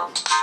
Um,